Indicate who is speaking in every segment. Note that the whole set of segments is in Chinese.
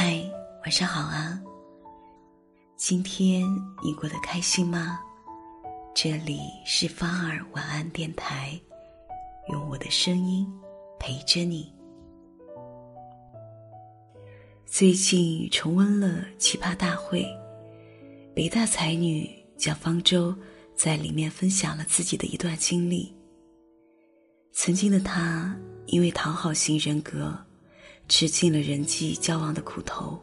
Speaker 1: 嗨，晚上好啊！今天你过得开心吗？这里是芳儿晚安电台，用我的声音陪着你。最近重温了《奇葩大会》，北大才女蒋方舟在里面分享了自己的一段经历。曾经的她，因为讨好型人格。吃尽了人际交往的苦头，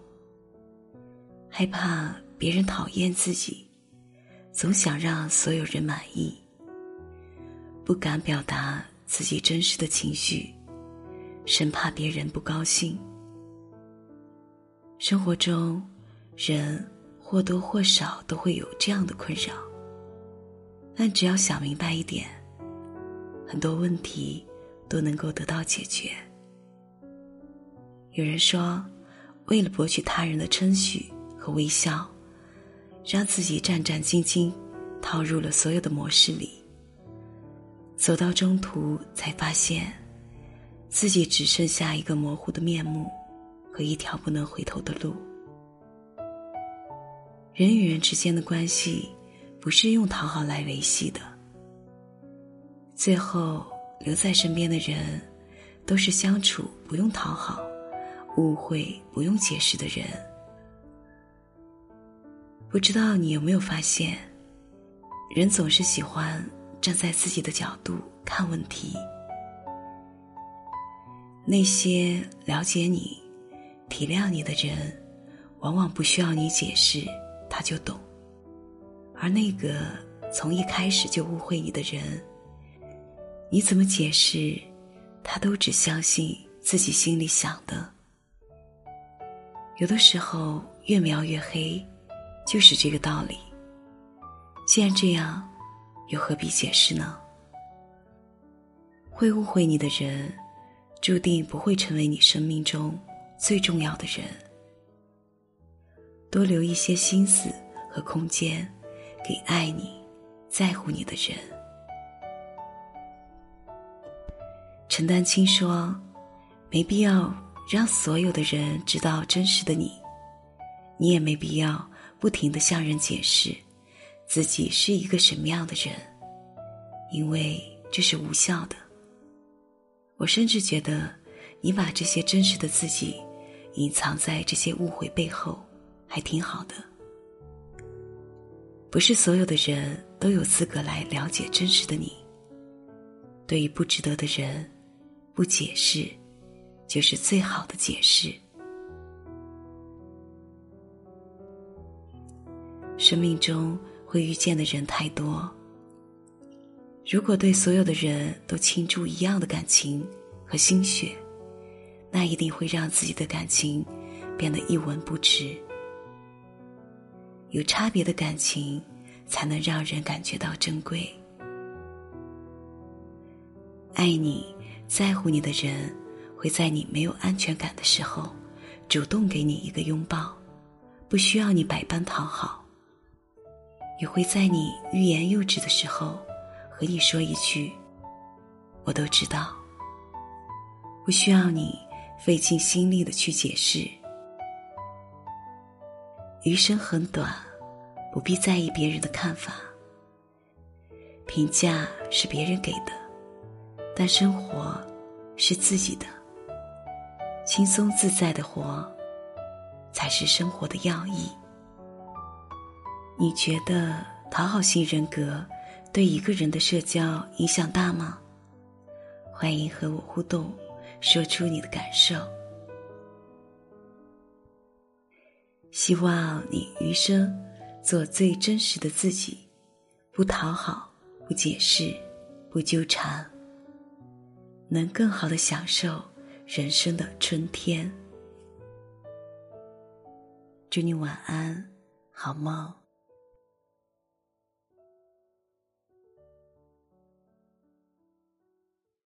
Speaker 1: 害怕别人讨厌自己，总想让所有人满意，不敢表达自己真实的情绪，生怕别人不高兴。生活中，人或多或少都会有这样的困扰，但只要想明白一点，很多问题都能够得到解决。有人说，为了博取他人的称许和微笑，让自己战战兢兢，套入了所有的模式里。走到中途，才发现，自己只剩下一个模糊的面目，和一条不能回头的路。人与人之间的关系，不是用讨好来维系的。最后留在身边的人，都是相处不用讨好。误会不用解释的人，不知道你有没有发现，人总是喜欢站在自己的角度看问题。那些了解你、体谅你的人，往往不需要你解释，他就懂；而那个从一开始就误会你的人，你怎么解释，他都只相信自己心里想的。有的时候，越描越黑，就是这个道理。既然这样，又何必解释呢？会误会你的人，注定不会成为你生命中最重要的人。多留一些心思和空间，给爱你、在乎你的人。陈丹青说：“没必要。”让所有的人知道真实的你，你也没必要不停的向人解释自己是一个什么样的人，因为这是无效的。我甚至觉得，你把这些真实的自己隐藏在这些误会背后，还挺好的。不是所有的人都有资格来了解真实的你。对于不值得的人，不解释。就是最好的解释。生命中会遇见的人太多，如果对所有的人都倾注一样的感情和心血，那一定会让自己的感情变得一文不值。有差别的感情，才能让人感觉到珍贵。爱你在乎你的人。会在你没有安全感的时候，主动给你一个拥抱，不需要你百般讨好；也会在你欲言又止的时候，和你说一句“我都知道”，不需要你费尽心力的去解释。余生很短，不必在意别人的看法。评价是别人给的，但生活是自己的。轻松自在的活，才是生活的要义。你觉得讨好型人格对一个人的社交影响大吗？欢迎和我互动，说出你的感受。希望你余生做最真实的自己，不讨好，不解释，不纠缠，能更好的享受。人生的春天，祝你晚安，好梦。